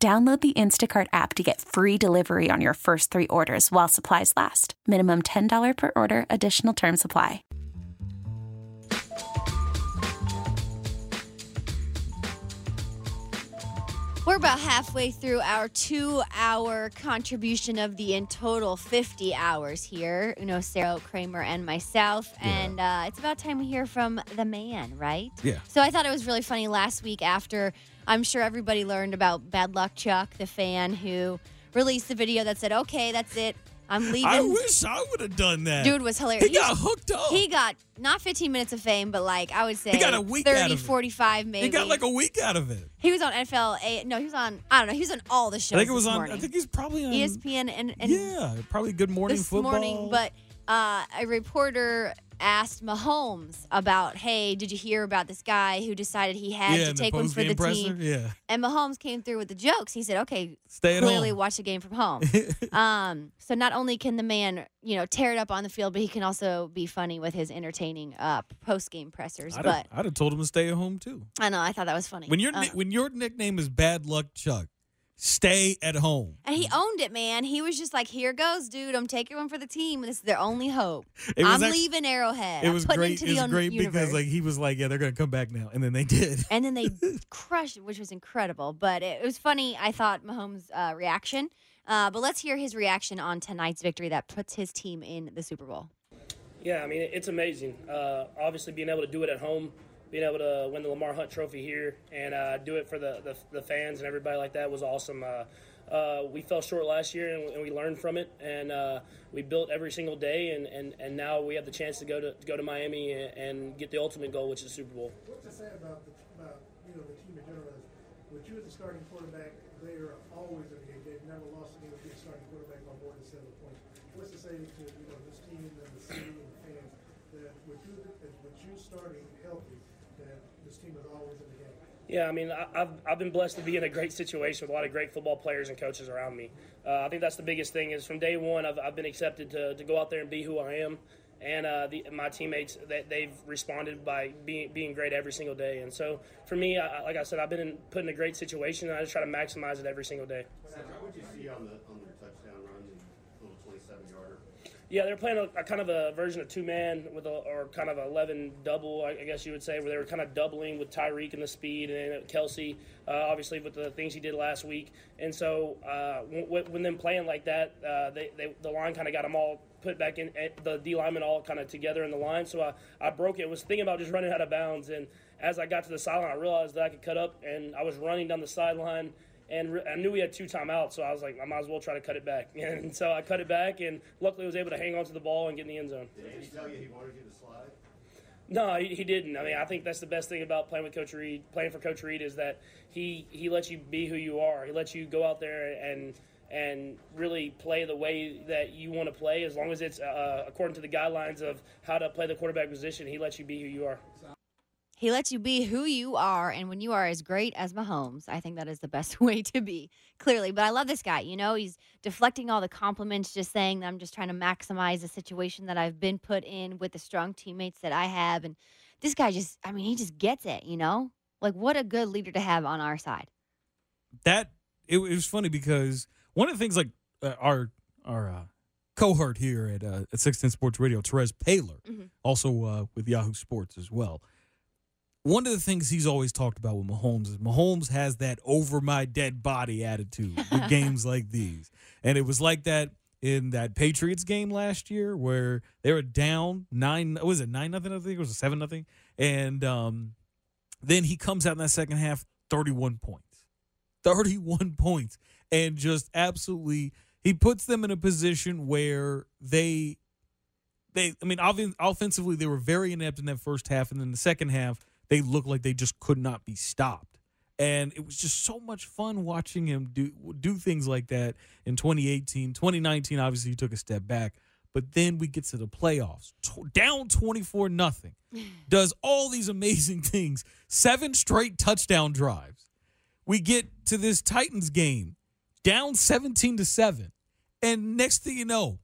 Download the Instacart app to get free delivery on your first three orders while supplies last. Minimum $10 per order, additional term supply. We're about halfway through our two hour contribution of the in total 50 hours here. You know, Sarah Kramer and myself. And uh, it's about time we hear from the man, right? Yeah. So I thought it was really funny last week after I'm sure everybody learned about Bad Luck Chuck, the fan who released the video that said, okay, that's it. I'm leaving. I wish I would have done that. Dude was hilarious. He got hooked up. He got not 15 minutes of fame, but like I would say He got a week 30, out of it. 45 maybe. He got like a week out of it. He was on NFL. A, no, he was on. I don't know. He was on all the shows. I think it was on. Morning. I think he's probably on. ESPN and, and yeah, probably Good Morning this Football. morning. But uh, a reporter asked Mahomes about, "Hey, did you hear about this guy who decided he had yeah, to take one for the presser, team?" Yeah, And Mahomes came through with the jokes. He said, "Okay, stay at clearly home. watch the game from home." um, so not only can the man, you know, tear it up on the field, but he can also be funny with his entertaining uh, post game pressers. I'd, but have, I'd have told him to stay at home too. I know I thought that was funny. When your Uh, when your nickname is Bad Luck Chuck, stay at home. And he owned it, man. He was just like, "Here goes, dude. I'm taking one for the team. This is their only hope. It was I'm act- leaving Arrowhead. It I'm was putting great. Into It the was un- great universe. because like he was like, yeah, they're gonna come back now, and then they did. and then they crushed, it, which was incredible. But it was funny. I thought Mahomes' uh, reaction. Uh, but let's hear his reaction on tonight's victory that puts his team in the Super Bowl. Yeah, I mean, it's amazing. Uh, obviously, being able to do it at home, being able to win the Lamar Hunt Trophy here, and uh, do it for the, the, the fans and everybody like that was awesome. Uh, uh, we fell short last year, and, and we learned from it, and uh, we built every single day, and, and, and now we have the chance to go to, to go to Miami and, and get the ultimate goal, which is the Super Bowl. What to say about the, about you know the team in general? With you as the starting quarterback, they are always in the game. They've never lost a game with you starting quarterback on more than seven points. What's to say to you know this team and the city and the fans that with you with you starting healthy, that this team is always in the game? Yeah, I mean, I, I've, I've been blessed to be in a great situation with a lot of great football players and coaches around me. Uh, I think that's the biggest thing is from day one, I've, I've been accepted to, to go out there and be who I am. And uh, the, my teammates, they, they've responded by being, being great every single day. And so for me, I, like I said, I've been in, put in a great situation, and I just try to maximize it every single day. Did you see on the on their touchdown run, the little twenty-seven yarder? Yeah, they're playing a, a kind of a version of two man with a or kind of a eleven double, I I guess you would say, where they were kind of doubling with Tyreek and the speed and Kelce, uh, obviously with the things he did last week. And so uh, when, when them playing like that, uh, they, they the line kind of got them all put back in eh, the D linemen all kind of together in the line. So I, I broke it. Was thinking about just running out of bounds, and as I got to the sideline, I realized that I could cut up, and I was running down the sideline and re- I knew we had two timeouts, so I was like, I might as well try to cut it back. And so I cut it back, and luckily was able to hang on to the ball and get in the end zone. Did he tell you he wanted you to slide? No, he, he didn't. I mean, I think that's the best thing about playing with Coach Reid, playing for Coach Reid, is that he he lets you be who you are. He lets you go out there and and really play the way that you want to play, as long as it's uh, according to the guidelines of how to play the quarterback position. He lets you be who you are. He lets you be who you are, and when you are as great as Mahomes, I think that is the best way to be, clearly. But I love this guy. You know, he's deflecting all the compliments, just saying that I'm just trying to maximize the situation that I've been put in with the strong teammates that I have. And this guy just, I mean, he just gets it, you know? Like, what a good leader to have on our side. that it, it was funny because one of the things like uh, our our uh, cohort here at uh, at Sixteen Sports Radio, Terez Paylor, Mhm. also uh, with Yahoo Sports as well. One of the things he's always talked about with Mahomes is Mahomes has that over my dead body attitude with games like these, and it was like that in that Patriots game last year where they were down nine. Was it nine nothing? I think it was a seven nothing, and um, then he comes out in that second half, thirty-one points. 31 points and just absolutely he puts them in a position where they they I mean offen- offensively they were very inept in that first half and then the second half they looked like they just could not be stopped. And it was just so much fun watching him do do things like that in 2018. 2019, obviously, he took a step back. But then we get to the playoffs, t- down 24 nothing. Does all these amazing things, seven straight touchdown drives. We get to this Titans game, down 17 to 7. And next thing you know,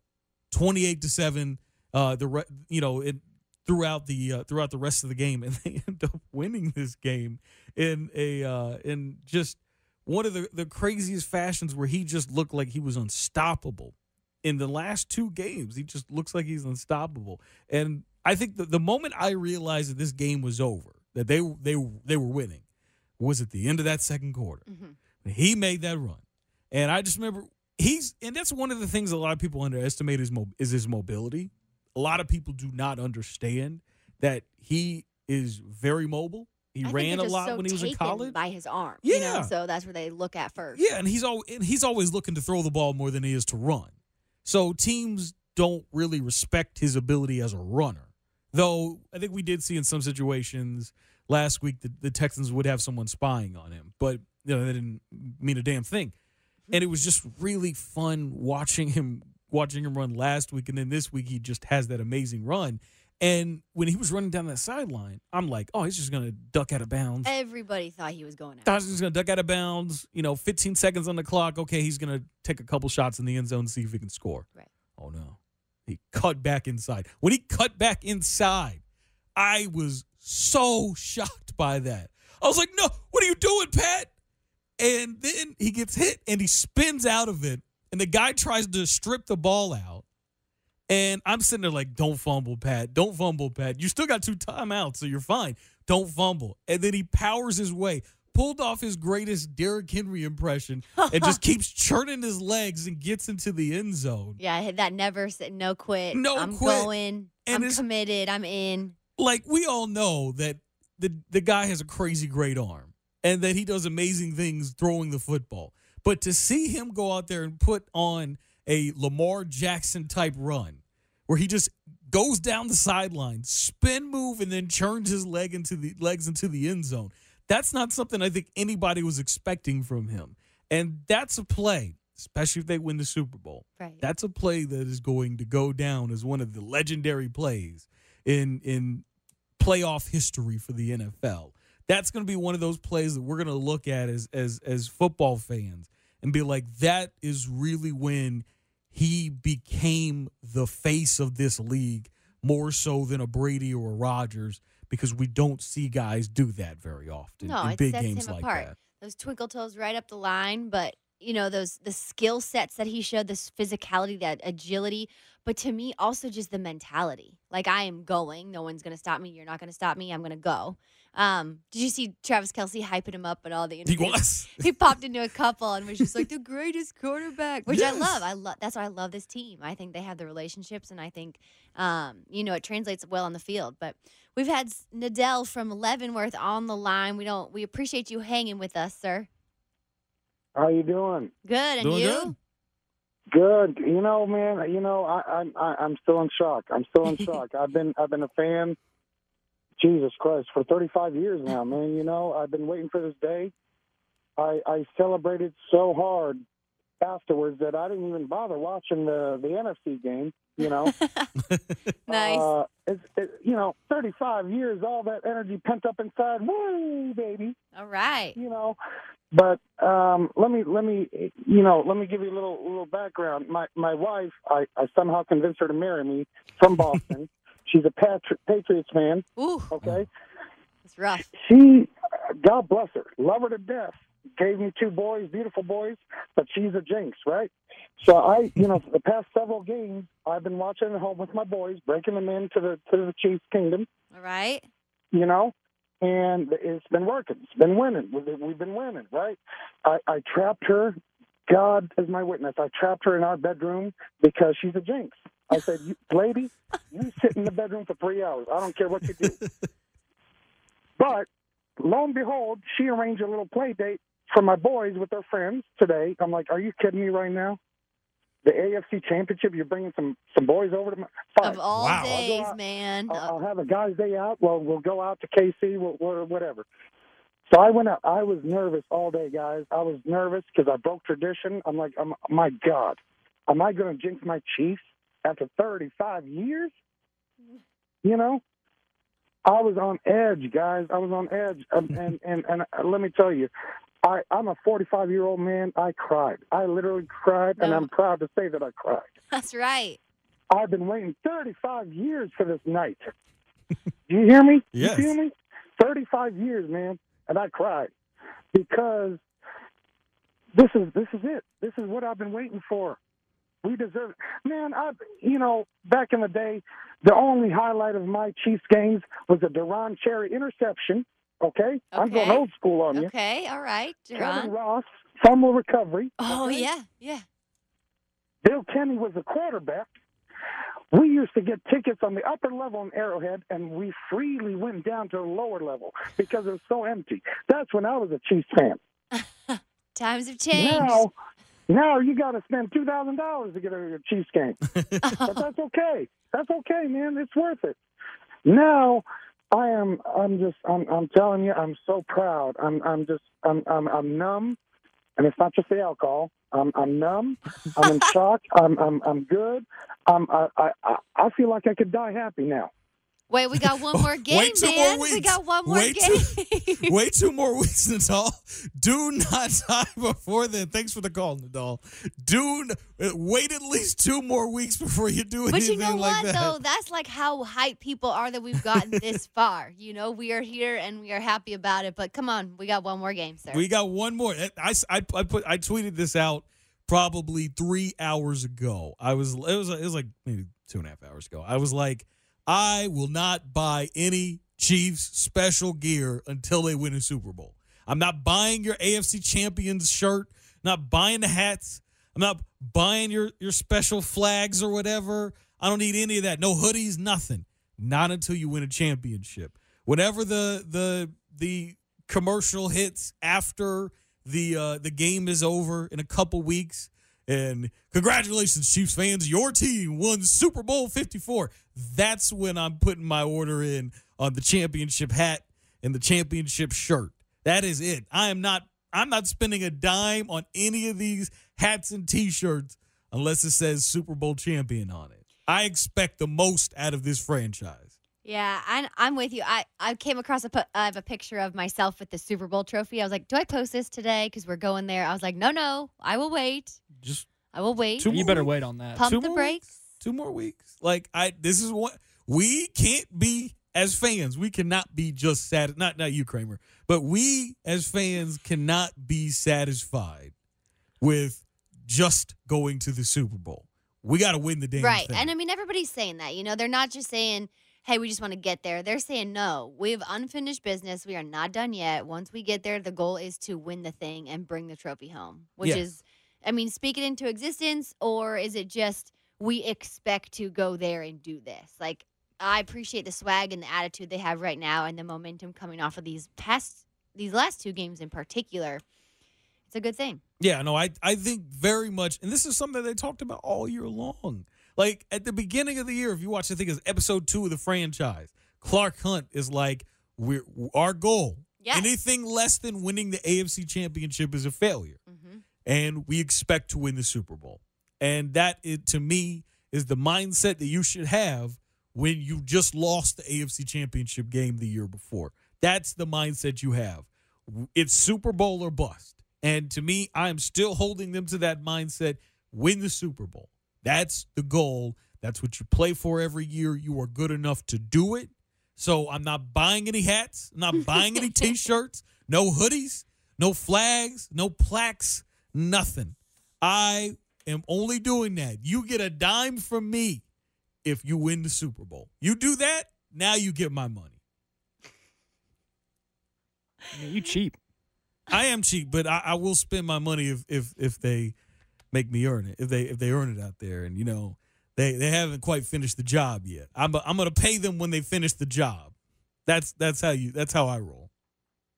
28 to 7 uh the re- you know, it throughout the uh, throughout the rest of the game and they end up winning this game in a uh in just one of the the craziest fashions where he just looked like he was unstoppable. In the last two games he just looks like he's unstoppable. And i think the, the moment i realized that this game was over that they they they were winning was at the end of that second quarter. He made that run. And i just remember he's and that's one of the things a lot of people underestimate is mo- is his mobility a lot of people do not understand that he is very mobile he I ran a lot so when he was in college by his arm. you know? Yeah. so that's where they look at first. yeah, and he's al- and he's always looking to throw the ball more than he is to run. So teams don't really respect his ability as a runner. Though I think we did see in some situations last week that the Texans would have someone spying on him, but you know that didn't mean a damn thing. And it was just really fun watching him watching him run last week, and then this week he just has that amazing run. And when he was running down that sideline, I'm like, oh, he's just gonna duck out of bounds. Everybody thought he was going out. Thought he was going to duck out of bounds. You know, 15 seconds on the clock. Okay, he's going to take a couple shots in the end zone see if he can score. Right. Oh, no. He cut back inside. When he cut back inside, I was so shocked by that. I was like, no, what are you doing, Pat? And then he gets hit and he spins out of it. And the guy tries to strip the ball out. And I'm sitting there like, don't fumble, Pat. Don't fumble, Pat. You still got two timeouts, so you're fine. Don't fumble. And then he powers his way, pulled off his greatest Derrick Henry impression, and just keeps churning his legs and gets into the end zone. Yeah, that never said no quit. No I'm quit. going. And I'm committed. I'm in. Like we all know that the the guy has a crazy great arm and that he does amazing things throwing the football. But to see him go out there and put on a Lamar Jackson type run where he just goes down the sideline, spin move, and then turns his leg into the legs into the end zone. That's not something I think anybody was expecting from him. And that's a play, especially if they win the Super Bowl. Right. That's a play that is going to go down as one of the legendary plays in in playoff history for the NFL. That's going to be one of those plays that we're going to look at as as as football fans and be like that is really when he became the face of this league more so than a Brady or a Rodgers because we don't see guys do that very often No, in it big sets games him like apart. that. Those twinkle toes right up the line, but you know those the skill sets that he showed, this physicality, that agility, but to me also just the mentality. Like I am going, no one's gonna stop me. You're not gonna stop me. I'm gonna go. Um, did you see Travis Kelce hyping him up at all the interviews? He was. he popped into a couple and was just like the greatest quarterback, which I love. I love that's why I love this team. I think they have the relationships, and I think um, you know it translates well on the field. But we've had S- Nadell from Leavenworth on the line. We don't we appreciate you hanging with us, sir. How you doing? Good, and Doing you? good. Good. You know, man. You know, I, I'm I, I'm still in shock. I'm still in shock. I've been I've been a fan. Jesus Christ, for 35 years now, man. You know, I've been waiting for this day. I I celebrated so hard afterwards that I didn't even bother watching the the NFC game. You know, Nice. Uh, it's it, you know, 35 years, all that energy pent up inside. Woo, baby. all right. you know. But um, let me let me you know let me give you a little little background. My my wife, I, I somehow convinced her to marry me from Boston. She's a Patri- Patriots fan. Ooh, Okay, That's rough. she, God bless her, love her to death. Gave me two boys, beautiful boys, but she's a jinx, right? So I, you know, for the past several games, I've been watching at home with my boys, breaking them into the to the Chiefs kingdom All right. you know, and it's been working. It's been winning. We've we've been winning, right? I, I trapped her. God is my witness. I trapped her in our bedroom because she's a jinx. I said, you, "Lady, you sit in the bedroom for three hours. I don't care what you do." but lo and behold, she arranged a little play date for my boys with their friends today. I'm like, "Are you kidding me right now?" The AFC Championship. You're bringing some some boys over to my. Fine. Of all Wow. days, I'll man. I'll, I'll uh, have a guy's day out. Well, we'll go out to KC, we'll, we'll, whatever. So I went out. I was nervous all day, guys. I was nervous because I broke tradition. I'm like, oh I'm, my God, am I going to jinx my Chiefs after 35 years? You know, I was on edge, guys. I was on edge, and and and, and uh, let me tell you, I I'm a 45 year old man. I cried. I literally cried, and I'm proud to say that I cried. That's right. I've been waiting 35 years for this night. Do you hear me? Yes. You feel me? 35 years, man, and I cried because this is this is it. This is what I've been waiting for. We deserve it. Man, I you know, back in the day, the only highlight of my Chiefs games was a Deron Cherry interception. Okay? I'm going old school on you. Okay, all right, Kevin Ross, fumble recovery. Oh okay? yeah, yeah. Bill Kenney was the quarterback. We used to get tickets on the upper level in Arrowhead, and we freely went down to the lower level because it was so empty. That's when I was a Chiefs fan. Times have changed. Now, now you got to spend two thousand dollars to get a Chiefs game, but that's okay. That's okay, man. It's worth it. Now, I am. I'm just. I'm. I'm telling you. I'm so proud. I'm. I'm just. I'm. I'm. I'm numb, and it's not just the alcohol. I'm. I'm numb. I'm in shock. I'm. I'm. I'm good. I'm. I. I- I feel like I could die happy now. Wait, we got one oh, more game, Wait two more man. We got one more Wait game. two- Wait two more weeks, Nadal. Do not die before then. Thanks for the call, Nadal. Do wait at least two more weeks before you do it. But anything you know like what, that. though? That's like how hype people are that we've gotten this far. You know, we are here and we are happy about it. But come on, we got one more game, sir. We got one more. I, I, I put I tweeted this out probably three hours ago. I was it was it was like maybe two and a half hours ago. I was like, I will not buy any Chiefs special gear until they win a Super Bowl. I'm not buying your AFC Champions shirt. Not buying the hats. I'm not buying your your special flags or whatever. I don't need any of that. No hoodies, nothing. Not until you win a championship. Whenever the the the commercial hits after the uh, the game is over in a couple weeks. And congratulations, Chiefs fans! Your team won Super Bowl Fifty Four. That's when I'm putting my order in on the championship hat and the championship shirt. That is it. I am not. I'm not spending a dime on any of these hats and T-shirts unless it says Super Bowl champion on it. I expect the most out of this franchise. Yeah, I, I'm with you. I, I came across a I have a picture of myself with the Super Bowl trophy. I was like, do I post this today? Because we're going there. I was like, no, no, I will wait. Just I will wait. Two You better weeks. wait on that. Pump Two the more brakes. two more weeks. Like I, this is what we can't be as fans. We cannot be just sad. Not not you, Kramer, but we as fans cannot be satisfied with just going to the Super Bowl. We got to win the damn Right. thing. And I mean, everybody's saying that. You know, they're not just saying, hey, we just want to get there. They're saying, no, we have unfinished business. We are not done yet. Once we get there, the goal is to win the thing and bring the trophy home, which Yeah. is, I mean, speak it into existence, or is it just we expect to go there and do this? Like, I appreciate the swag and the attitude they have right now and the momentum coming off of these past, these last two games in particular. It's a good thing. Yeah, no, I I think very much, and this is something that they talked about all year long. Like at the beginning of the year, if you watch, I think it's episode two of the franchise. Clark Hunt is like, "We're our goal. Yes. Anything less than winning the AFC Championship is a failure, hmm and we expect to win the Super Bowl." And that, it, to me, is the mindset that you should have when you just lost the AFC Championship game the year before. That's the mindset you have. It's Super Bowl or bust. And to me, I am still holding them to that mindset. Win the Super Bowl. That's the goal. That's what you play for every year. You are good enough to do it. So I'm not buying any hats. I'm not buying any t-shirts. No hoodies. No flags. No plaques. Nothing. I am only doing that. You get a dime from me if you win the Super Bowl. You do that, now you get my money. I mean, you cheap. I am cheap, but I, I will spend my money if if if they make me earn it. If they if they earn it out there, and you know they they haven't quite finished the job yet. I'm I'm gonna pay them when they finish the job. That's that's how you that's how I roll.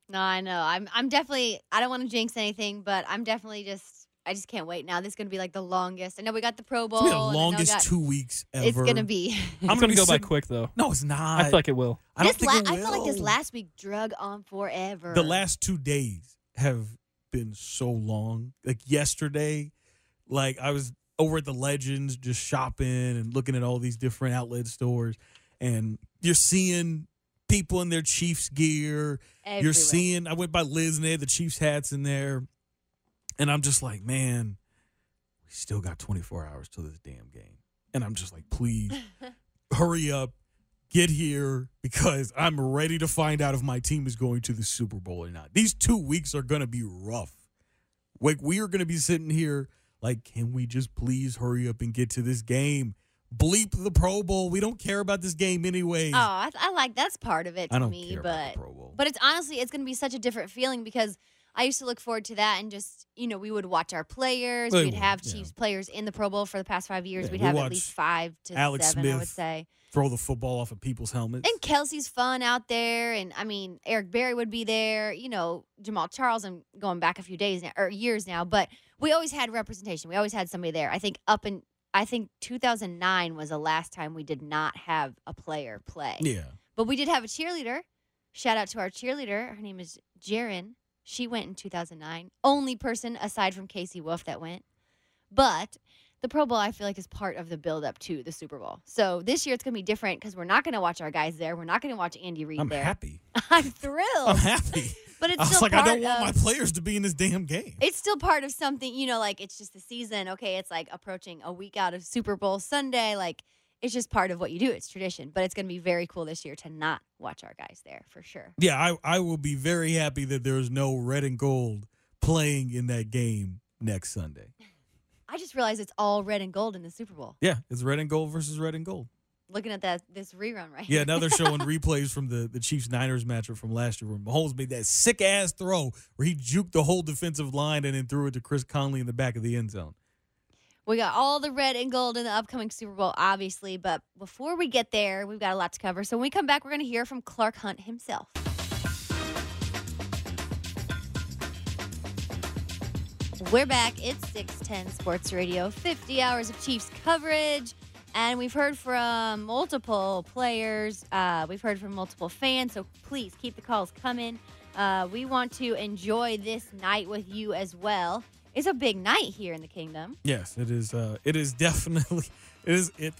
No, I know. I'm I'm definitely I don't want to jinx anything, but I'm definitely just I just can't wait. Now this is gonna be like the longest. I know we got the Pro Bowl. It's gonna be the and I know we longest got- two weeks ever. It's gonna be. I'm it's gonna be go by quick though. No, it's not. I feel like it will. I don't This think la- it I feel like this last week drug on forever. the last two days have been so long. Like yesterday, like I was over at the Legends just shopping and looking at all these different outlet stores, and you're seeing people in their Chiefs gear. Everywhere. You're seeing. I went by Liz and they had the Chiefs hats in there, and I'm just like, man, we still got 24 hours till this damn game, and I'm just like, please hurry up, get here because I'm ready to find out if my team is going to the Super Bowl or not. These two weeks are going to be rough. Like we are going to be sitting here like, can we just please hurry up and get to this game? Bleep the Pro Bowl. We don't care about this game anyway. Oh, I, I like that's part of it to I don't me, care but about the Pro Bowl. but it's honestly it's going to be such a different feeling because I used to look forward to that and just you know we would watch our players. Well, We'd yeah, have yeah. Chiefs players in the Pro Bowl for the past five years. Yeah, We'd we have at least five to Alex seven, I would say. Throw the football off of people's helmets. And Kelce's fun out there, and I mean Eric Berry would be there. You know Jamaal Charles. I'm going back a few days now or years now, but we always had representation. We always had somebody there. I think up in I think 2009 was the last time we did not have a player play. yeah. But we did have a cheerleader. Shout out to our cheerleader. Her name is Jaren. She went in 2009. Only person aside from Casey Wolf that went. But the Pro Bowl, I feel like, is part of the buildup to the Super Bowl. So this year it's going to be different because we're not going to watch our guys there. We're not going to watch Andy Reid I'm there. happy. I'm thrilled. I'm happy. But it's I was still like, I don't want of, my players to be in this damn game. It's still part of something, you know, like it's just the season. Okay, it's like approaching a week out of Super Bowl Sunday. Like it's just part of what you do. It's tradition. But it's going to be very cool this year to not watch our guys there for sure. Yeah, I, I will be very happy that there's no red and gold playing in that game next Sunday. I just realized it's all red and gold in the Super Bowl. Yeah, it's red and gold versus red and gold. Looking at that this rerun right here. Yeah, now they're showing replays from the, the Chiefs Niners matchup from last year where Mahomes made that sick ass throw where he juked the whole defensive line and then threw it to Chris Conley in the back of the end zone. We got all the red and gold in the upcoming Super Bowl, obviously. But before we get there, we've got a lot to cover. So when we come back, we're going to hear from Clark Hunt himself. We're back. It's 610 Sports Radio, 50 hours of Chiefs coverage. And we've heard from multiple players. Uh, we've heard from multiple fans. So please keep the calls coming. Uh, we want to enjoy this night with you as well. It's a big night here in the kingdom. Yes, it is. Uh, it is definitely. It is. It.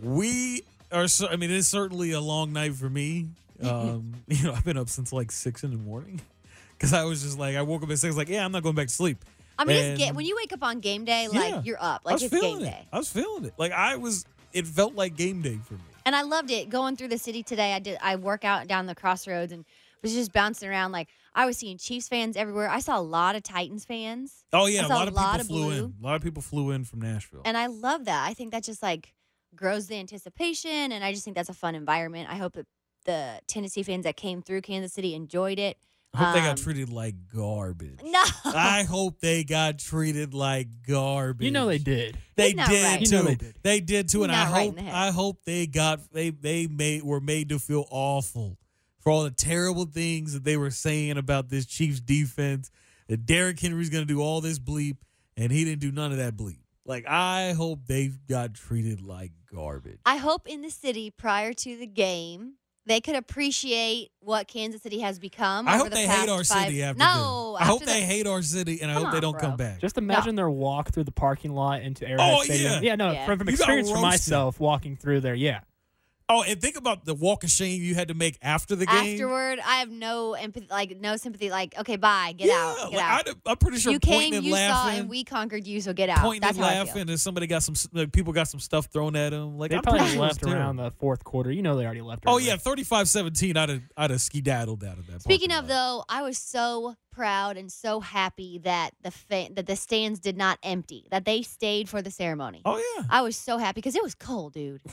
We are. cer- I mean, it is certainly a long night for me. Um, you know, I've been up since like six in the morning because I was just like, I woke up at six, like, yeah, I'm not going back to sleep. I mean, it's ga- when you wake up on game day, like Yeah. you're up, like was it's game it. day. I was feeling it. Like I was. It felt like game day for me. And I loved it going through the city today. I did. I work out down the crossroads and was just bouncing around. Like I was seeing Chiefs fans everywhere. I saw a lot of Titans fans, Oh yeah, I a lot a of lot people of flew blue. in. A lot of people flew in from Nashville. and I love that. I think that just like grows the anticipation, and I just think that's a fun environment. I hope that the Tennessee fans that came through Kansas City enjoyed it. I hope they got Um, treated like garbage. No, I hope they got treated like garbage. You know they did. They did right. too. You know they did. They did too, and I not right hope. I hope they got they they made were made to feel awful for all the terrible things that they were saying about this Chiefs defense. That Derrick Henry's going to do all this bleep, and he didn't do none of that bleep. Like I hope they got treated like garbage. I hope in the city prior to the game they could appreciate what Kansas City has become. I hope the they hate our five- city after no. this. I hope after they hate our city, and I Come hope they don't come back. Just imagine their walk through the parking lot into Arrowhead Oh, Stadium. yeah. no, Yeah. from, from experience for myself walking through there. Yeah, Oh, and think about the walk of shame you had to make after the game. Afterward, I have no empathy, like no sympathy. Like, okay, bye, get yeah, out, get like, out. I'd- I'm pretty sure you came, and you saw, and we conquered you. So get out. pointing That's and how I feel. laughing, and somebody got some like, people got some stuff thrown at them. Like they I'm probably pretty sure left around the fourth quarter. You know they already left. Oh yeah, 35-17, I'd have I'd have skedaddled out of that. Speaking of lot. though, I was so proud and so happy that the fa- that the stands did not empty, that they stayed for the ceremony. Oh yeah. I was so happy because it was cold, dude.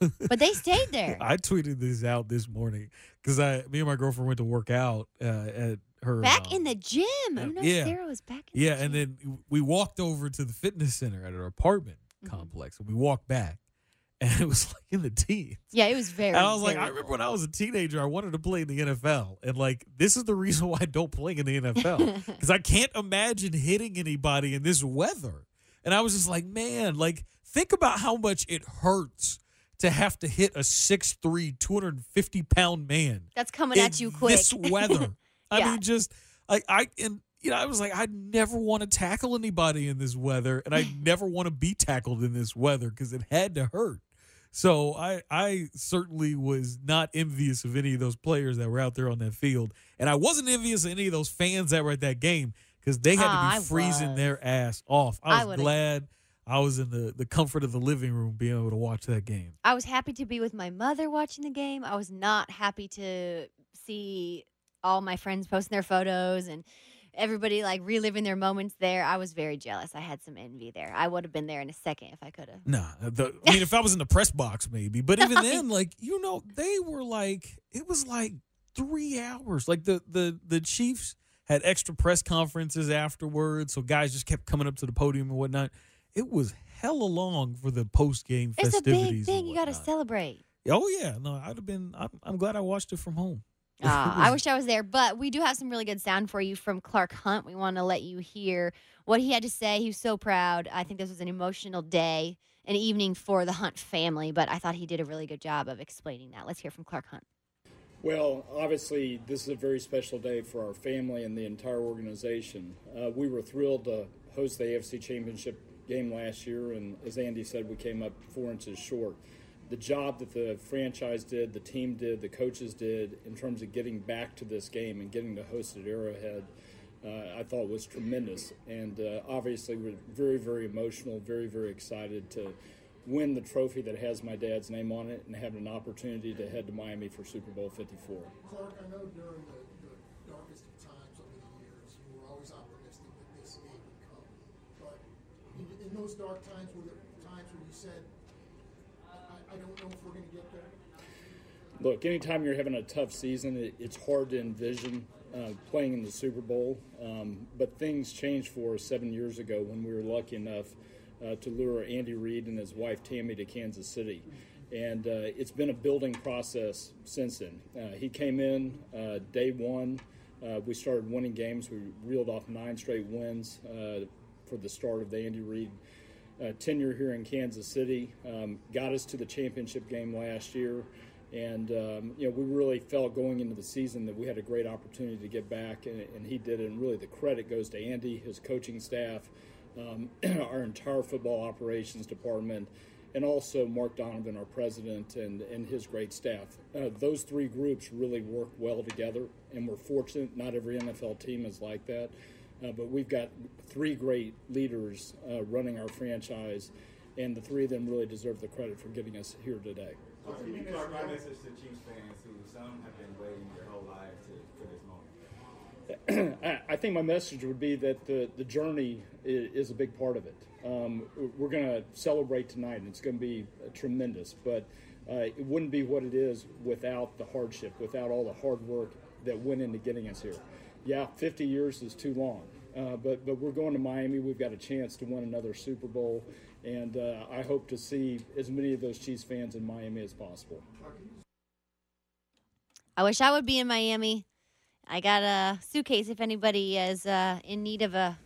But they stayed there. I tweeted this out this morning because I, me and my girlfriend went to work out uh, at her back um, in the gym. I know yeah. Sarah was back in Yeah, the and then we walked over to the fitness center at our apartment Mm-hmm. complex, and we walked back, and it was like in the teens. Yeah, it was very. And I was like, I remember when I was a teenager, I wanted to play in the NFL. And like, this is the reason why I don't play in the NFL. Because I can't imagine hitting anybody in this weather. And I was just like, man, like, think about how much it hurts to have to hit a 6'3, 250 pound man. That's coming in at you quick. This weather. I Yeah. mean, just like I and you know, I was like, I never want to tackle anybody in this weather, and I never want to be tackled in this weather because it had to hurt. So I I certainly was not envious of any of those players that were out there on that field, and I wasn't envious of any of those fans that were at that game because they had Ah, to I be freezing was. their ass off. I I was would've- glad I was in the the comfort of the living room, being able to watch that game. I was happy to be with my mother watching the game. I was not happy to see all my friends posting their photos and everybody like reliving their moments there. I was very jealous. I had some envy there. I would have been there in a second if I could have. Nah, the, I mean, if I was in the press box, maybe. But even then, like you know, they were like it was like three hours. Like the the the Chiefs had extra press conferences afterwards, so guys just kept coming up to the podium and whatnot. It was hella long for the post game It's a festivities. big and thing. You got to whatnot. celebrate. Oh yeah, no, I'd have been. I'm, I'm glad I watched it from home. Ah, I wish I was there, but we do have some really good sound for you from Clark Hunt. We want to let you hear what he had to say. He was so proud. I think this was an emotional day, an evening for the Hunt family, but I thought he did a really good job of explaining that. Let's hear from Clark Hunt. Well, obviously, this is a very special day for our family and the entire organization. Uh, we were thrilled to host the AFC Championship game last year, and as Andy said, we came up four inches short. The job that the franchise did, the team did, the coaches did in terms of getting back to this game and getting to host at Arrowhead, uh, I thought was tremendous. And uh, obviously, we're very, very emotional, very, very excited to win the trophy that has my dad's name on it and have an opportunity to head to Miami for Super Bowl 54. Clark, I know during the, darkest of times over the years, you were always optimistic that this day would come. But in, those dark times, were there times when you said, I, I don't know if we're going to get there? Look, anytime you're having a tough season, it, it's hard to envision uh, playing in the Super Bowl. Um, but things changed for us seven years ago when we were lucky enough uh, to lure Andy Reid and his wife Tammy to Kansas City. And uh, it's been a building process since then. Uh, he came in uh, day one. Uh, we started winning games. We reeled off nine straight wins for the start of the Andy Reid uh, tenure here in Kansas City. Um, got us to the championship game last year, and um, you know we really felt going into the season that we had a great opportunity to get back, and, and he did. And really, the credit goes to Andy, his coaching staff, um, our entire football operations department, and also Mark Donovan, our president, and, and his great staff. Uh, those three groups really work well together, and we're fortunate. Not every NFL team is like that. Uh, but we've got three great leaders uh, running our franchise, and the three of them really deserve the credit for getting us here today. Clark, my message to Chiefs fans who some have been waiting their whole lives to, for this moment. I I think my message would be that the, the journey is, is a big part of it. Um, we're going to celebrate tonight, and it's going to be tremendous, but uh, it wouldn't be what it is without the hardship, without all the hard work that went into getting us here. Yeah, 50 years is too long, uh, but, but we're going to Miami. We've got a chance to win another Super Bowl, and uh, I hope to see as many of those Chiefs fans in Miami as possible. I wish I would be in Miami. I got a suitcase. If anybody is uh, in need of a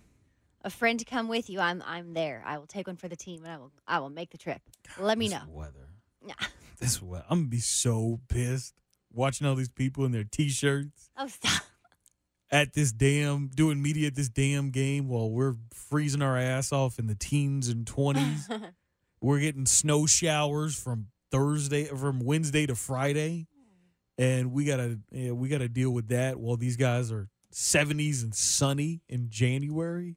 a friend to come with you, I'm I'm there. I will take one for the team, and I will I will make the trip. Let me This know. Weather. This weather. I'm gonna be so pissed watching all these people in their t-shirts Oh stop! At this damn doing media at this damn game while we're freezing our ass off in the teens and twenties. we're getting snow showers from Thursday from Wednesday to Friday, and we gotta yeah, we gotta deal with that while these guys are seventies and sunny in January.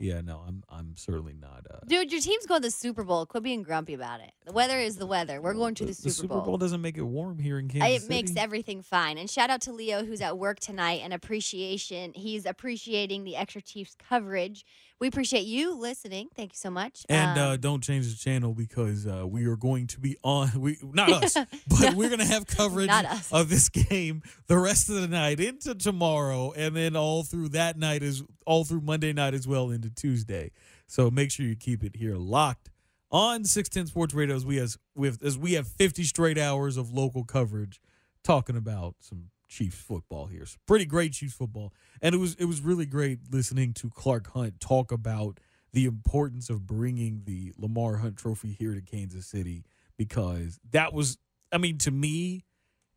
Yeah, no, I'm I'm certainly not. Uh, Dude, your team's going to the Super Bowl. Quit being grumpy about it. The weather is the weather. We're going to the, the Super, Super Bowl doesn't make it warm here in Kansas It makes everything fine. And shout out to Leo, who's at work tonight, and appreciation. He's appreciating the extra Chiefs coverage. We appreciate you listening. Thank you so much. And Um, uh, don't change the channel because uh, we are going to be on. We not us, but we're going to have coverage of this game the rest of the night into tomorrow, and then all through that night is all through Monday night as well into Tuesday. So make sure you keep it here locked on 610 Sports Radio as we as with as we have 50 straight hours of local coverage talking about some Chiefs football here. So pretty great Chiefs football. And it was it was really great listening to Clark Hunt talk about the importance of bringing the Lamar Hunt trophy here to Kansas City because that was I mean to me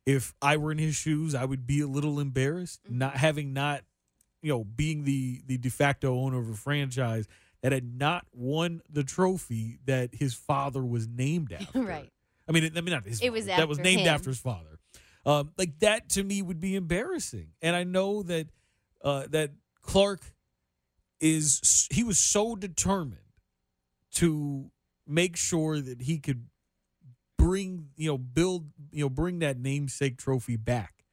if I were in his shoes, I would be a little embarrassed mm-hmm. not having not you know, being the the de facto owner of a franchise that had not won the trophy that his father was named after. right. I mean, I mean not his. It was father. that was named him. after his father. Um, like that to me would be embarrassing, and I know that uh, that Clark is he was so determined to make sure that he could bring you know build you know bring that namesake trophy back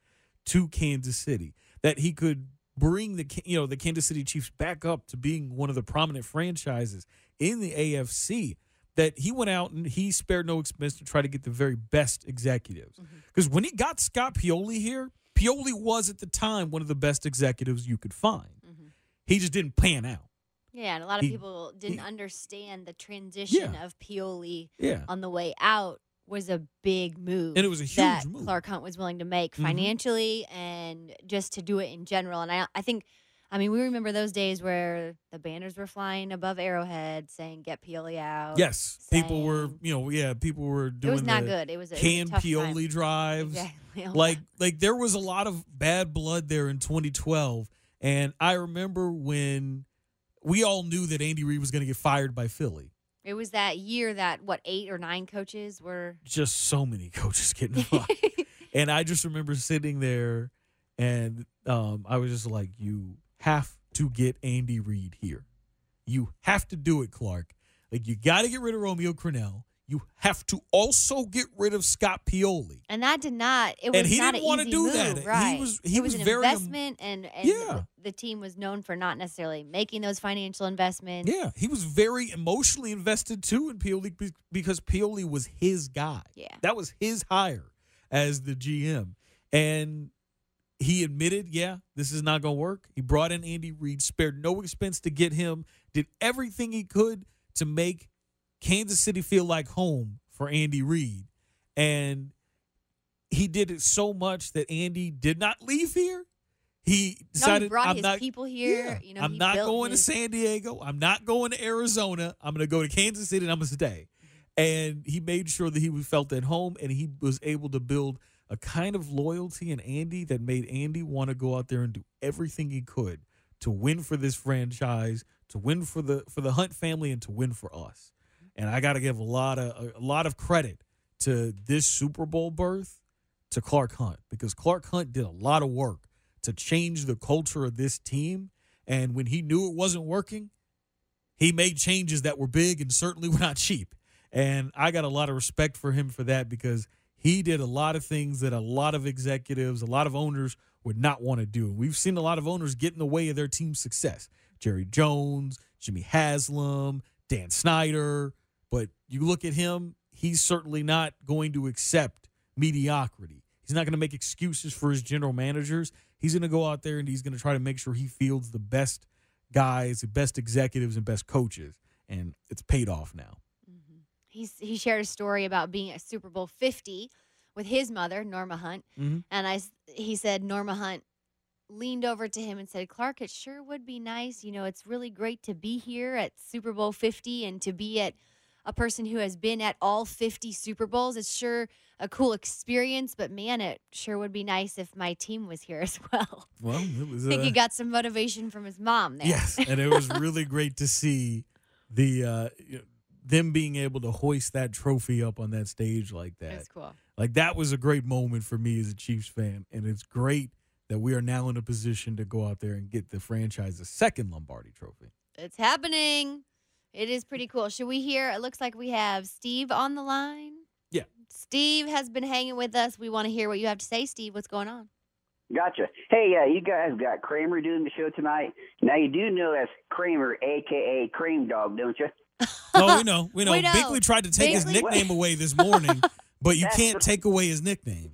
to Kansas City that he could bring the you know the Kansas City Chiefs back up to being one of the prominent franchises in the AFC that he went out and he spared no expense to try to get the very best executives because when he got Scott Pioli here Pioli was at the time one of the best executives you could find he just didn't pan out Yeah, and a lot of He- people didn't he- understand the transition Yeah. of Pioli Yeah. on the way out was a big move. And it was a huge that move. Clark Hunt was willing to make Mhm. financially and just to do it in general. And I, I think, I mean, we remember those days where the banners were flying above Arrowhead saying "Get Pioli out." yes people were you know yeah people were doing. it was not the good. It was, a canned tough Pioli time. drives Exactly. Like like there was a lot of bad blood there in 2012 and i remember when we all knew that andy reid was going to get fired by philly it was that year that what eight or nine coaches were. just so many coaches getting fired and i just remember sitting there and um, i was just like you have to get andy reid here you have to do it clark like you got to get rid of romeo Crennel. you have to also get rid of scott pioli And that did not. It was And he not didn't an wanna do move, that. He was- he it was, was an very, um, investment, and and Yeah. the, the team was known for not necessarily making those financial investments. Yeah, he was very emotionally invested too in Pioli because Pioli was his guy. Yeah. That was his hire as the GM. And he admitted, yeah, this is not going to work. He brought in Andy Reid, spared no expense to get him, did everything he could to make Kansas City feel like home for Andy Reid. And he did it so much that Andy did not leave here. He No, decided he brought I'm his not people here. yeah, You know, I'm not going his- to San Diego. I'm not going to Arizona. I'm going to go to Kansas City and I'm going to stay. And he made sure that he felt at home and he was able to build a kind of loyalty in Andy that made Andy want to go out there and do everything he could to win for this franchise, to win for the for the Hunt family and to win for us. And I got to give a lot of a, a lot of credit to this Super Bowl berth to Clark Hunt because Clark Hunt did a lot of work to change the culture of this team. And when he knew it wasn't working, he made changes that were big and certainly were not cheap. And I got a lot of respect for him for that because he did a lot of things that a lot of executives, a lot of owners would not want to do. We've seen a lot of owners get in the way of their team's success. Jerry Jones, Jimmy Haslam, Dan Snyder. But you look at him, he's certainly not going to accept mediocrity. He's not going to make excuses for his general managers. He's going to go out there and he's going to try to make sure he fields the best guys, the best executives, and best coaches. And it's paid off now. He's, he shared a story about being at Super Bowl 50 with his mother, Norma Hunt. Mhm. And I, he said Norma Hunt leaned over to him and said, Clark, it sure would be nice. You know, it's really great to be here at Super Bowl 50 and to be at a person who has been at all 50 Super Bowls. It's sure a cool experience, but man, it sure would be nice if my team was here as well. Well, it was. I think uh, he got some motivation from his mom there. Yes, and it was really great to see the uh, them being able to hoist that trophy up on that stage like that. That's cool. Like that was a great moment for me as a Chiefs fan, and it's great that we are now in a position to go out there and get the franchise a second Lombardi Trophy. It's happening. It is pretty cool. Should we hear? It looks like we have Steve on the line. Yeah. Steve has been hanging with us. We want to hear what you have to say, Steve. What's going on? Gotcha. Hey, uh, you guys got Kramer doing the show tonight. Now you do know that's Kramer, aka Cream Dog, don't you? Oh, we know, we know. We know. Bigley tried to take his nickname away this morning, but you That's can't what- take away his nickname.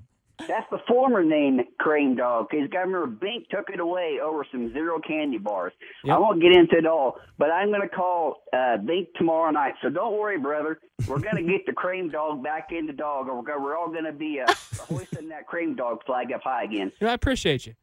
That's the former name, Cream Dog, because Governor Bink took it away over some zero candy bars. I won't get into it all, but I'm going to call uh, Bink tomorrow night. So don't worry, brother. We're going to get the Cream Dog back in the dog, or we're, we're all going to be uh, hoisting that Cream Dog flag up high again. You know, I appreciate you.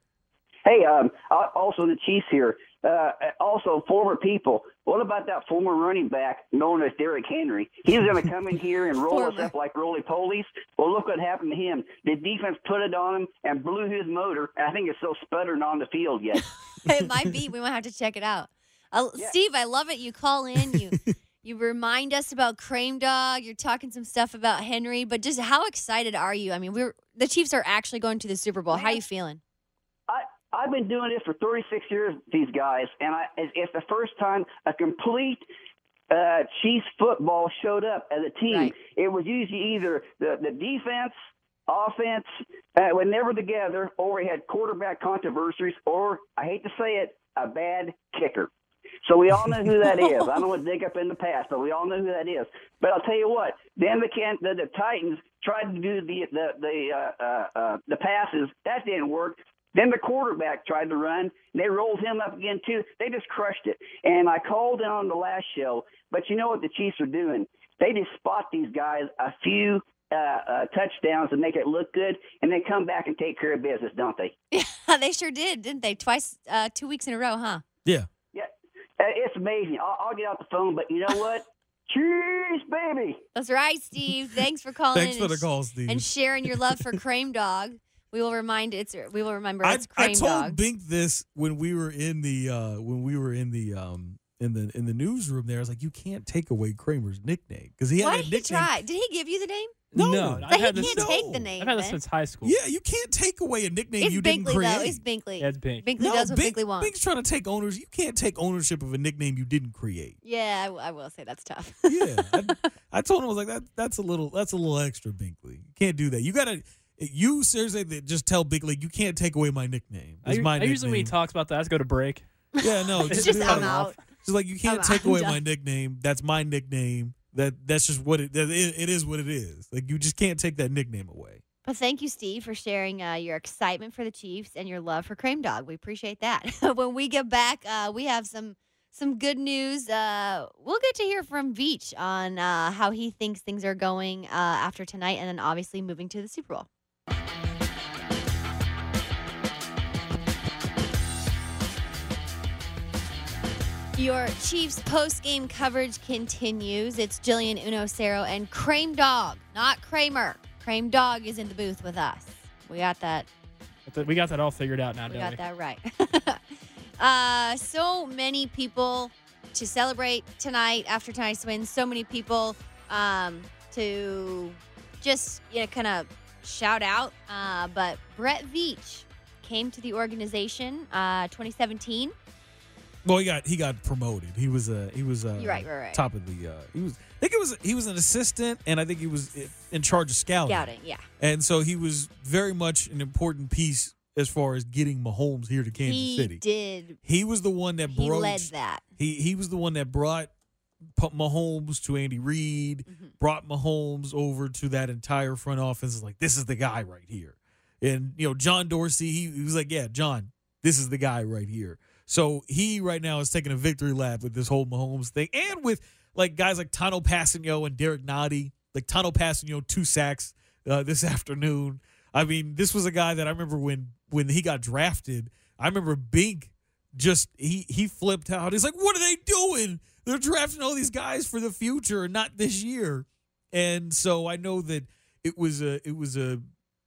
Hey, um, uh, also the Chiefs here. Uh, also, former people. What about that former running back known as Derrick Henry? He's going to come in here and roll us up like roly polies. Well, look what happened to him. The defense put it on him and blew his motor. I think it's still sputtering on the field yet. it might be. We might have to check it out. Uh, Steve, I love it. You call in. You you remind us about Cream Dog. You're talking some stuff about Henry, but just how excited are you? I mean, we're the Chiefs are actually going to the Super Bowl. How are you feeling? I've been doing this for 36 years. These guys, and I it's the first time a complete uh, Chiefs football showed up as a team. It was usually either the the defense, offense, uh, were never together, or we had quarterback controversies, or I hate to say it, a bad kicker. So we all know who that is. I don't want to dig up in the past, but we all know who that is. But I'll tell you what, then the can the, the Titans tried to do the the the uh, uh, uh, the passes. That didn't work. Then the quarterback tried to run. And they rolled him up again too. They just crushed it. And I called in on the last show, but you know what the Chiefs are doing? They just spot these guys a few uh, uh, touchdowns to make it look good, and they come back and take care of business, don't they? Yeah, they sure did, didn't they? Twice, uh, two weeks in a row, huh? Yeah. Yeah, Uh, it's amazing. I'll, I'll get out the phone, but you know what? Cheese, baby. That's right, Steve. Thanks for calling Thanks for the and call, Steve. and sharing your love for Cream Dog. We will remind it's we will remember I, it's I Cream told Dog. Bink this when we were in the uh when we were in the um in the in the newsroom there. I was like, you can't take away Kramer's nickname because he had Why a did he nickname. try? Did he give you the name? No, No, I've he had this. can't take the name. I've had this since high school. Yeah, you can't take away a nickname It's you Binkley didn't create. though. It's Binkley. Yeah, it's Bink. Binkley no, does what Bink, Binkley wants. Bink's trying to take owners. You can't take ownership of a nickname you didn't create. Yeah, I will say that's tough. Yeah, I, I told him I was like that. That's a little. That's a little extra, Binkley. You can't do that. You gotta. You seriously just tell Binkley you can't take away my nickname. I, my I usually when he talks about that, I just go to break. Yeah, no, It's just, just cut him out. off. Just like you can't I'm take out. Away my nickname. That's my nickname. That that's just what it. That it, it is what it is. Like you just can't take that nickname away. But thank you, Steve, for sharing uh, your excitement for the Chiefs and your love for Cream Dog. We appreciate that. when we get back, uh, we have some some good news. Uh, we'll get to hear from Veach on uh, how he thinks things are going uh, after tonight, and then obviously moving to the Super Bowl. Your Chiefs post game coverage continues. It's Jillian Unocero and Cream Dog, not Kramer. Cream Dog is in the booth with us. We got that. We got that all figured out now, We got we? that right. uh, so many people to celebrate tonight after tonight's win. So many people um, to just you know kind of shout out. Uh, but Brett Veach came to the organization uh, 2017. Well, he got he got promoted. He was uh he was uh right, right, right. top of the uh he was I think it was he was an assistant and I think he was in charge of scouting. Scouting, yeah. And so he was very much an important piece as far as getting Mahomes here to Kansas City. he City. did. He was the one that He led that. He he was the one that brought Mahomes to Andy Reid, Mm-hmm. brought Mahomes over to that entire front office. Is like this is the guy right here, and you know John Dorsey. He, he was like, yeah, John, this is the guy right here. So he right now is taking a victory lap with this whole Mahomes thing, and with like guys like Tanoh Kpassagnon and Derrick Nnadi. Like Tanoh Kpassagnon, two sacks uh, this afternoon. I mean, this was a guy that I remember when when he got drafted. I remember Bink just he he flipped out. He's like, "What are they doing? They're drafting all these guys for the future, not this year." And so I know that it was a it was a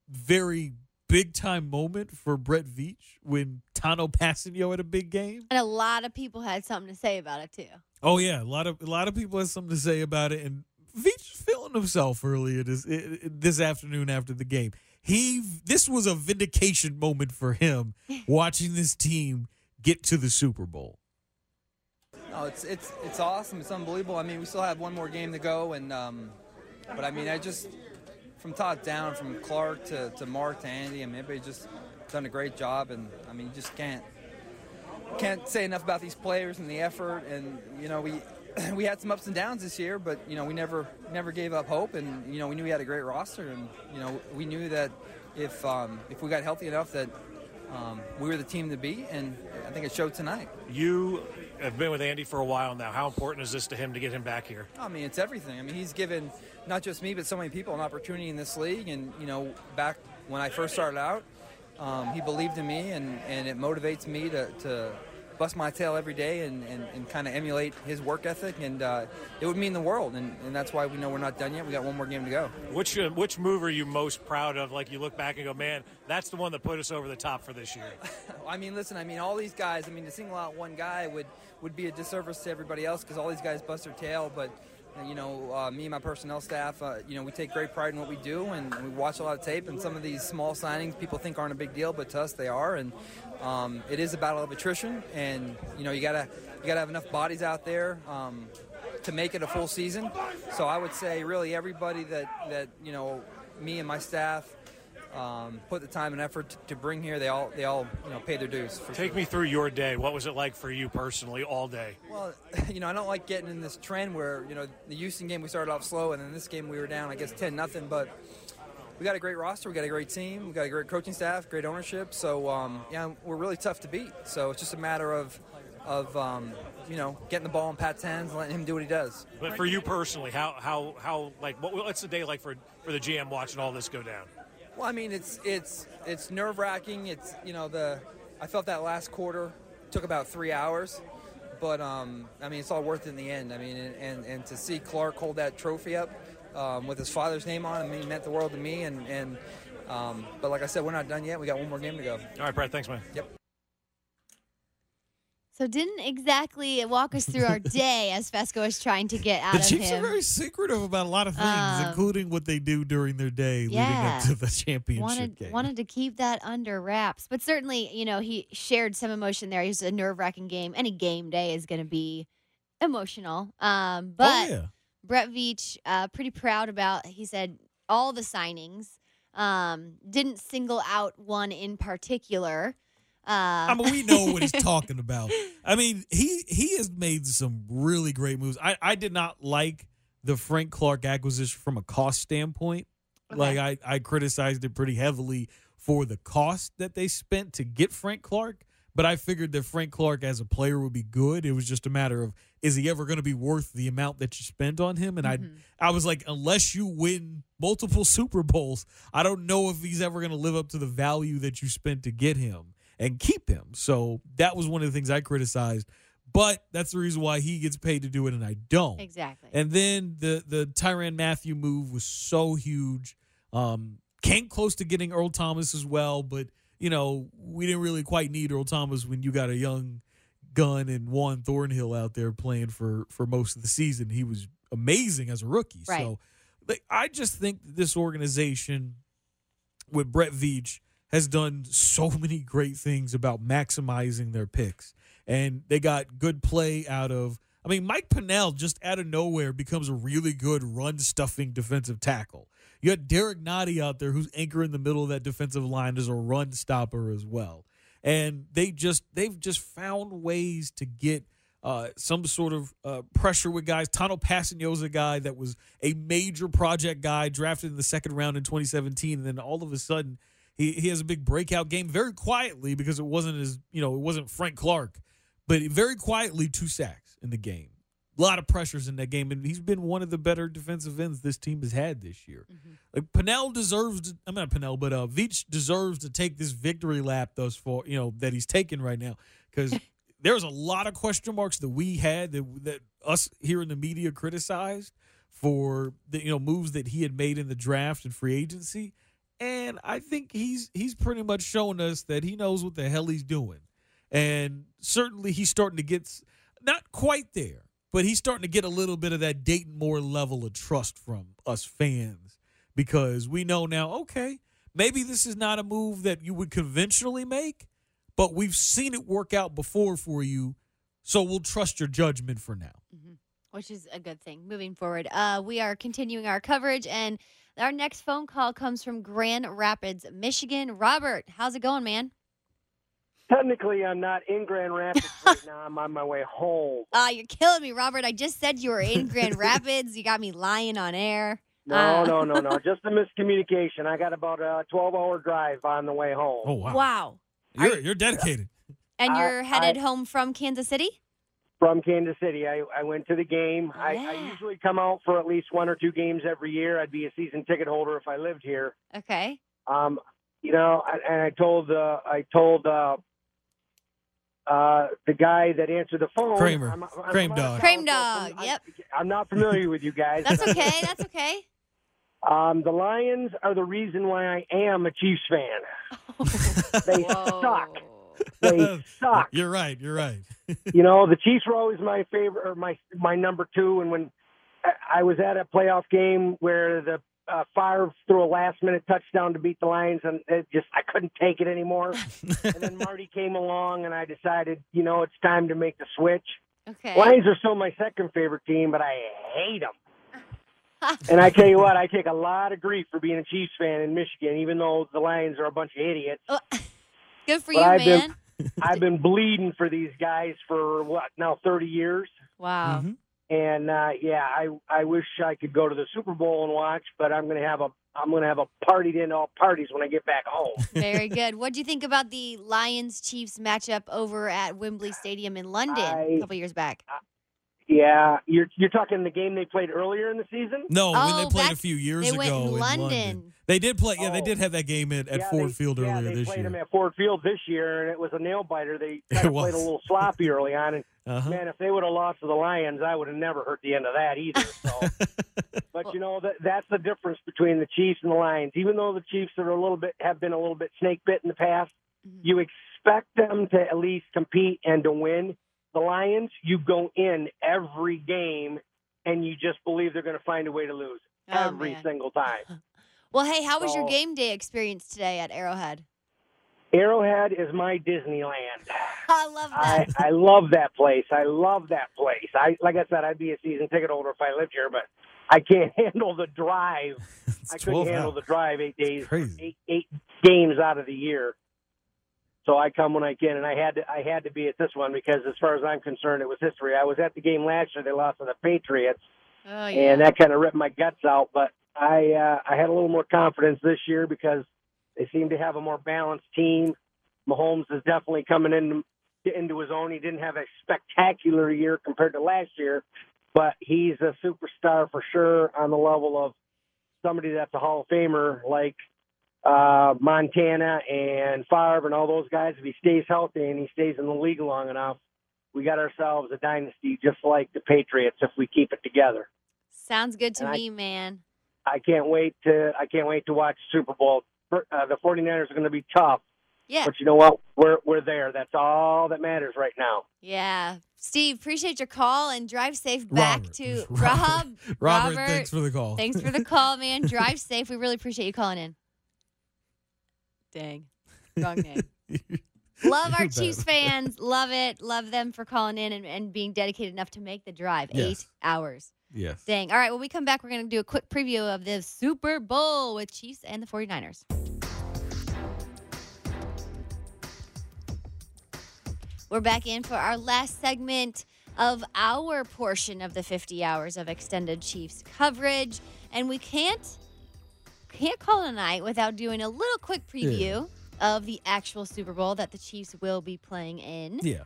very big time moment for Brett Veach when Tanoh Kpassagnon had a big game. And a lot of people had something to say about it too. Oh yeah, a lot of a lot of people had something to say about it, and Veach feeling himself earlier this i- i- this afternoon after the game. He this was a vindication moment for him watching this team get to the Super Bowl. No, it's it's it's awesome. It's unbelievable. I mean, we still have one more game to go, and um, but I mean, I just from top down, from Clark to, to Mark to Andy, I mean, everybody just done a great job, and I mean, you just can't can't say enough about these players and the effort, and you know, we we had some ups and downs this year, but you know we never never gave up hope, and you know we knew we had a great roster, and you know we knew that if um, if we got healthy enough that um, we were the team to beat, and I think it showed tonight. You have been with Andy for a while now. How important is this to him to get him back here? I mean, it's everything. I mean, he's given not just me, but so many people an opportunity in this league. And, you know, back when I first started out, um, he believed in me, and, and it motivates me to, to bust my tail every day and, and, and kind of emulate his work ethic. And uh, it would mean the world. And, and that's why we know we're not done yet. We got one more game to go. Which uh, which move are you most proud of? Like you look back and go, man, that's the one that put us over the top for this year. I mean, listen, I mean, all these guys, I mean, to single out one guy would, would be a disservice to everybody else because all these guys bust their tail. But, you know, uh, me and my personnel staff, uh, you know, we take great pride in what we do and we watch a lot of tape. And some of these small signings people think aren't a big deal, but to us they are. And um, it is a battle of attrition. And, you know, you got to you gotta have enough bodies out there. Um, to make it a full season, so I would say really everybody that, that you know, me and my staff, um, put the time and effort to, bring here. They all they all you know pay their dues. For Take sure. me through your day. What was it like for you personally all day? Well, you know I don't like getting in this trend where you know the Houston game we started off slow and then this game we were down I guess ten nothing, but. We got a great roster. We got a great team. We got a great coaching staff, great ownership. So um, yeah, we're really tough to beat. So it's just a matter of, of um, you know, getting the ball in Pat's hands and letting him do what he does. But for you personally, how how how like what, what's the day like for for the GM watching all this go down? Well, I mean, it's it's it's nerve wracking. It's you know the I felt that last quarter took about three hours, but um, I mean it's all worth it in the end. I mean, and and, and to see Clark hold that trophy up um, with his father's name on it, He meant the world to me. And and um, but like I said, we're not done yet. We got one more game to go. All right, Brad. Thanks, man. Yep. So didn't exactly walk us through our day as Fesco is trying to get out The of Chiefs him. are very secretive about a lot of things, Um, including what they do during their day leading up to the championship wanted game. wanted to keep that under wraps, but certainly, you know, he shared some emotion there. It was a nerve wracking game. Any game day is going to be emotional. Um, but oh yeah. Brett Veach, uh, pretty proud about. He said all the signings. Um, didn't single out one in particular. Uh, I mean, we know what he's talking about. I mean, he he has made some really great moves. I, I did not like the Frank Clark acquisition from a cost standpoint. Like I, I criticized it pretty heavily for the cost that they spent to get Frank Clark. But I figured that Frank Clark as a player would be good. It was just a matter of is he ever going to be worth the amount that you spend on him? And Mm-hmm. I I was like, unless you win multiple Super Bowls, I don't know if he's ever going to live up to the value that you spent to get him and keep him. So that was one of the things I criticized. But that's the reason why he gets paid to do it and I don't. Exactly. And then the the Tyrann Mathieu move was so huge. Um, came close to getting Earl Thomas as well, but you know we didn't really quite need Earl Thomas when you got a young gun and Juan Thornhill out there playing for for most of the season. He was amazing as a rookie. Right. So like, I just think this organization with Brett Veach has done so many great things about maximizing their picks. And they got good play out of I mean, Mike Pennel just out of nowhere becomes a really good run stuffing defensive tackle. You got Derrick Nnadi out there who's anchor in the middle of that defensive line as a run stopper as well. And they just they've just found ways to get uh, some sort of uh, pressure with guys. Tanoh Kpassagnon's a guy that was a major project guy drafted in the second round in 2017, and then all of a sudden he, he has a big breakout game very quietly because it wasn't as you know it wasn't Frank Clark, but very quietly two sacks in the game. A lot of pressures in that game, and he's been one of the better defensive ends this team has had this year. Like Pennel deserves, to, I'm not Pennel, but uh, Veach deserves to take this victory lap thus far, you know, that he's taking right now. Because there's a lot of question marks that we had that that us here in the media criticized for the you know moves that he had made in the draft and free agency, and I think he's he's pretty much shown us that he knows what the hell he's doing, and certainly he's starting to get not quite there, but he's starting to get a little bit of that Dayton Moore level of trust from us fans because we know now, okay, maybe this is not a move that you would conventionally make, but we've seen it work out before for you, so we'll trust your judgment for now. which is a good thing moving forward. Uh, we are continuing our coverage, and our next phone call comes from Grand Rapids, Michigan. Robert, how's it going, man? Technically, I'm not in Grand Rapids right now. I'm on my way home. Ah, you're killing me, Robert. I just said you were in Grand Rapids. You got me lying on air. No, Uh, no, no, no. Just a miscommunication. I got about a 12 hour drive on the way home. Oh wow. Wow. You're you're dedicated. And you're headed I- home from Kansas City? From Kansas City. I, I went to the game. I, I usually come out for at least one or two games every year. I'd be a season ticket holder if I lived here. Okay. Um, you know, I- and I told uh, I told uh, uh, the guy that answered the phone. Kramer. I'm, I'm, Crame I'm dog. Crame dog. Yep. I'm not familiar with you guys. That's okay. That's okay. Um, the Lions are the reason why I am a Chiefs fan. they suck. They suck. You're right. You're right. you know, the Chiefs were always my favorite or my my number two. And when I- I was at a playoff game where the uh, Favre threw a last minute touchdown to beat the Lions, and it just I couldn't take it anymore. and then Marty came along, and I decided, you know, it's time to make the switch. Okay. Lions are still my second favorite team, but I hate them. and I tell you what, I take a lot of grief for being a Chiefs fan in Michigan, even though the Lions are a bunch of idiots. Good for But you, I've man. been I've been bleeding for these guys for what now thirty years. Wow. Mm-hmm. And uh, yeah, I I wish I could go to the Super Bowl and watch, but I'm gonna have a I'm gonna have a partied in all parties when I get back home. Very good. What do you think about the Lions Chiefs matchup over at Wembley Stadium in London a couple years back? Yeah, you're you're talking the game they played earlier in the season. No, when Oh, they played a few years they ago went in in London. They did play. Yeah, they Oh. did have that game at, at Yeah, Ford they- Field yeah, earlier they this played year. them at Ford Field this year, and it was a nail biter. They It kind of was. played a little sloppy early on, and Uh-huh. man, if they would have lost to the Lions, I would have never heard the end of that either. So, but you know that that's the difference between the Chiefs and the Lions. Even though the Chiefs are a little bit have been a little bit snake bit in the past, Mm-hmm. you expect them to at least compete and to win. The Lions, you go in every game and you just believe they're going to find a way to lose Oh, every man. single time. Well, hey, how was your game day experience today at Arrowhead? Arrowhead is my Disneyland. I love that. I love that place. I love that place. I like I said, I'd be a season ticket holder if I lived here, but I can't handle the drive. I couldn't handle hours. the drive eight days, eight eight games out of the year. So I come when I can, and I had to I had to be at this one because, as far as I'm concerned, it was history. I was at the game last year; they lost to the Patriots, Oh, yeah. and that kind of ripped my guts out. But I uh, I had a little more confidence this year because they seem to have a more balanced team. Mahomes is definitely coming into into his own. He didn't have a spectacular year compared to last year, but he's a superstar for sure on the level of somebody that's a Hall of Famer like uh, Montana and Favre and all those guys. If he stays healthy and he stays in the league long enough, we got ourselves a dynasty just like the Patriots if we keep it together. Sounds good to And I- me, man. I can't wait to I can't wait to watch Super Bowl. Uh, the 49ers are going to be tough, Yeah. but you know what? We're we're there. That's all that matters right now. Yeah. Steve, appreciate your call and drive safe back Robert. to Robert. Rob. Robert, thanks for the call. Thanks for the call, man. Drive safe. We really appreciate you calling in. Dang. Wrong name. Love our Chiefs fans. Love it. Love them for calling in and, and being dedicated enough to make the drive. Eight hours. Yes. Dang. All right. When we come back, we're going to do a quick preview of the Super Bowl with Chiefs and the 49ers. We're back in for our last segment of our portion of the 50 hours of extended Chiefs coverage. And we can't can't call it a night without doing a little quick preview of the actual Super Bowl that the Chiefs will be playing in. Yeah.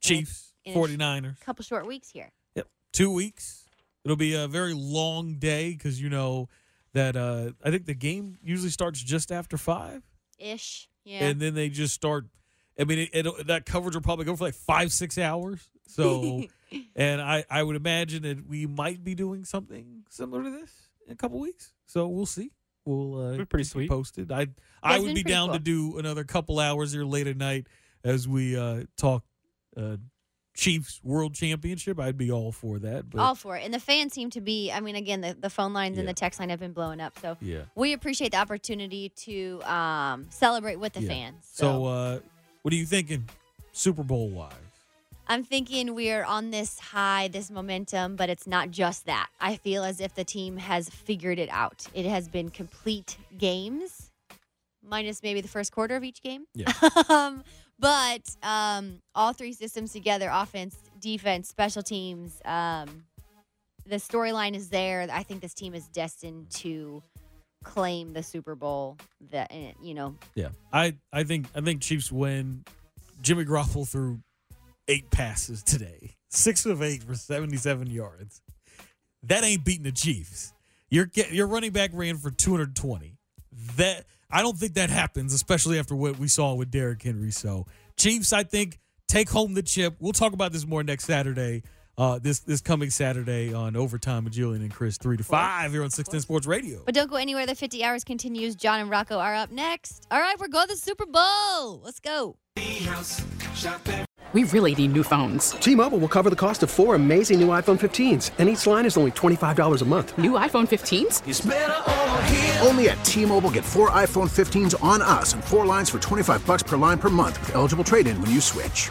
Chiefs, in sh- 49ers. A couple short weeks here. Yep. Two weeks. It'll be a very long day because you know that uh, I think the game usually starts just after five. Ish. Yeah. And then they just start. I mean, it, it, that coverage will probably go for like five, six hours. So, and I, I would imagine that we might be doing something similar to this in a couple weeks. So we'll see. We'll uh, pretty keep you sweet. posted. I I would be pretty down to do another couple hours here late at night as we uh, talk uh, Chiefs World Championship. I'd be all for that. But All for it. And the fans seem to be, I mean, again, the, the phone lines and the text line have been blowing up. So yeah. we appreciate the opportunity to um, celebrate with the Yeah. fans. So, uh, what are you thinking, Super Bowl wise? I'm thinking we are on this high, this momentum, but it's not just that. I feel as if the team has figured it out. It has been complete games, minus maybe the first quarter of each game. Yeah. um, but um, all three systems together offense, defense, special teams um, the storyline is there. I think this team is destined to claim the Super Bowl. That eh, you know, Yeah, I I think I think Chiefs win. Jimmy Garoppolo threw eight passes today, six of eight for seventy-seven yards. That ain't beating the Chiefs. Your get your running back ran for two hundred twenty. That I don't think that happens, especially after what we saw with Derrick Henry. So Chiefs, I think, take home the chip. We'll talk about this more next Saturday. Uh, this this coming Saturday on overtime with Julian and Chris, three to five here on Six Ten Sports Radio. but don't go anywhere. The 50 hours continues. John and Rocco are up next. All right, we're going to the Super Bowl. Let's go. We really need new phones. T-Mobile will cover the cost of four amazing new iPhone 15s, and each line is only $25 a month. New iPhone 15s? Only at T-Mobile get four iPhone 15s on us and four lines for 25 bucks per line per month with eligible trade-in when you switch.